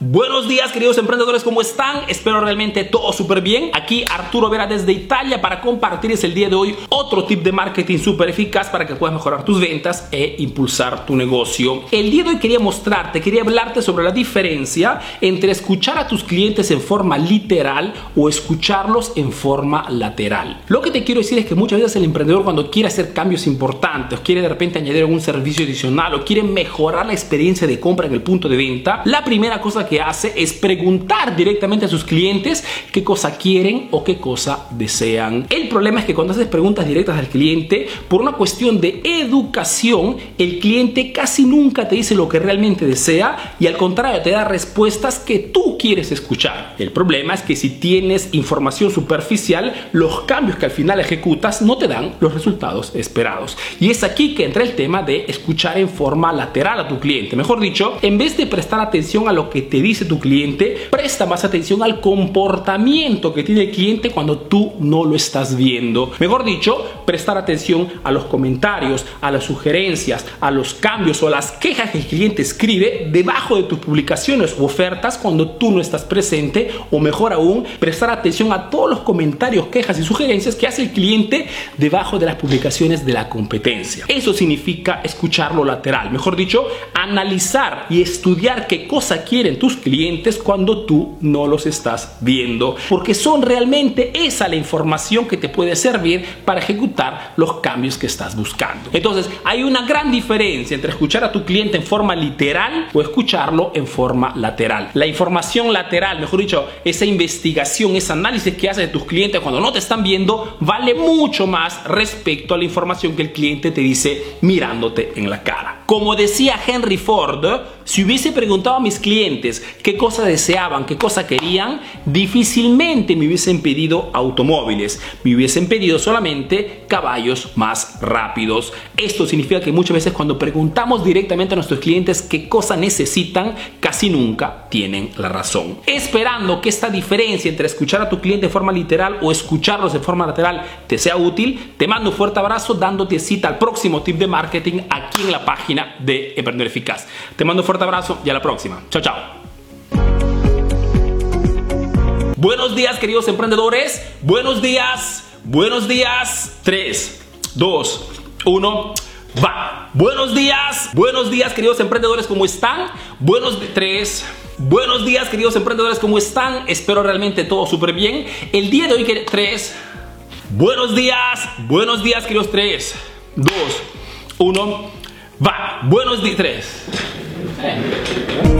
Buenos días queridos emprendedores, ¿cómo están? Espero realmente todo súper bien. Aquí Arturo Vera desde Italia para compartirles el día de hoy otro tip de marketing súper eficaz para que puedas mejorar tus ventas e impulsar tu negocio. El día de hoy quería mostrarte, quería hablarte sobre la diferencia entre escuchar a tus clientes en forma literal o escucharlos en forma lateral. Lo que te quiero decir es que muchas veces el emprendedor cuando quiere hacer cambios importantes, quiere de repente añadir algún servicio adicional o quiere mejorar la experiencia de compra en el punto de venta, la primera cosa que hace es preguntar directamente a sus clientes qué cosa quieren o qué cosa desean. El problema es que cuando haces preguntas directas al cliente, por una cuestión de educación, el cliente casi nunca te dice lo que realmente desea y al contrario te da respuestas que tú quieres escuchar. El problema es que si tienes información superficial, los cambios que al final ejecutas no te dan los resultados esperados. Y es aquí que entra el tema de escuchar en forma lateral a tu cliente. Mejor dicho, en vez de prestar atención a lo que te te dice tu cliente, presta más atención al comportamiento que tiene el cliente cuando tú no lo estás viendo. Mejor dicho, prestar atención a los comentarios, a las sugerencias, a los cambios o a las quejas que el cliente escribe debajo de tus publicaciones o ofertas cuando tú no estás presente o mejor aún, prestar atención a todos los comentarios, quejas y sugerencias que hace el cliente debajo de las publicaciones de la competencia. Eso significa escuchar lo lateral, mejor dicho, analizar y estudiar qué cosa quieren tus clientes cuando tú no los estás viendo, porque son realmente esa la información que te puede servir para ejecutar los cambios que estás buscando. Entonces, hay una gran diferencia entre escuchar a tu cliente en forma literal o escucharlo en forma lateral. La información lateral, mejor dicho, esa investigación, ese análisis que haces de tus clientes cuando no te están viendo, vale mucho más respecto a la información que el cliente te dice mirándote en la cara. Como decía Henry Ford, si hubiese preguntado a mis clientes qué cosa deseaban, qué cosa querían, difícilmente me hubiesen pedido automóviles, me hubiesen pedido solamente caballos más rápidos. Esto significa que muchas veces cuando preguntamos directamente a nuestros clientes qué cosa necesitan, casi nunca tienen la razón. Esperando que esta diferencia entre escuchar a tu cliente de forma literal o escucharlos de forma lateral te sea útil, te mando un fuerte abrazo dándote cita al próximo tip de marketing aquí en la página de Emprendedor Eficaz. Te mando un fuerte abrazo y a la próxima. Chao, chao. Buenos días, queridos emprendedores. Buenos días. Buenos días. 3, 2, 1. Va. Buenos días. Buenos días, queridos emprendedores. ¿Cómo están? Buenos 3. Buenos días, queridos emprendedores. ¿Cómo están? Espero realmente todo súper bien. El día de hoy, 3. Buenos días. Buenos días, queridos 3, 2, 1. Va. Buenos días. 3. 哎。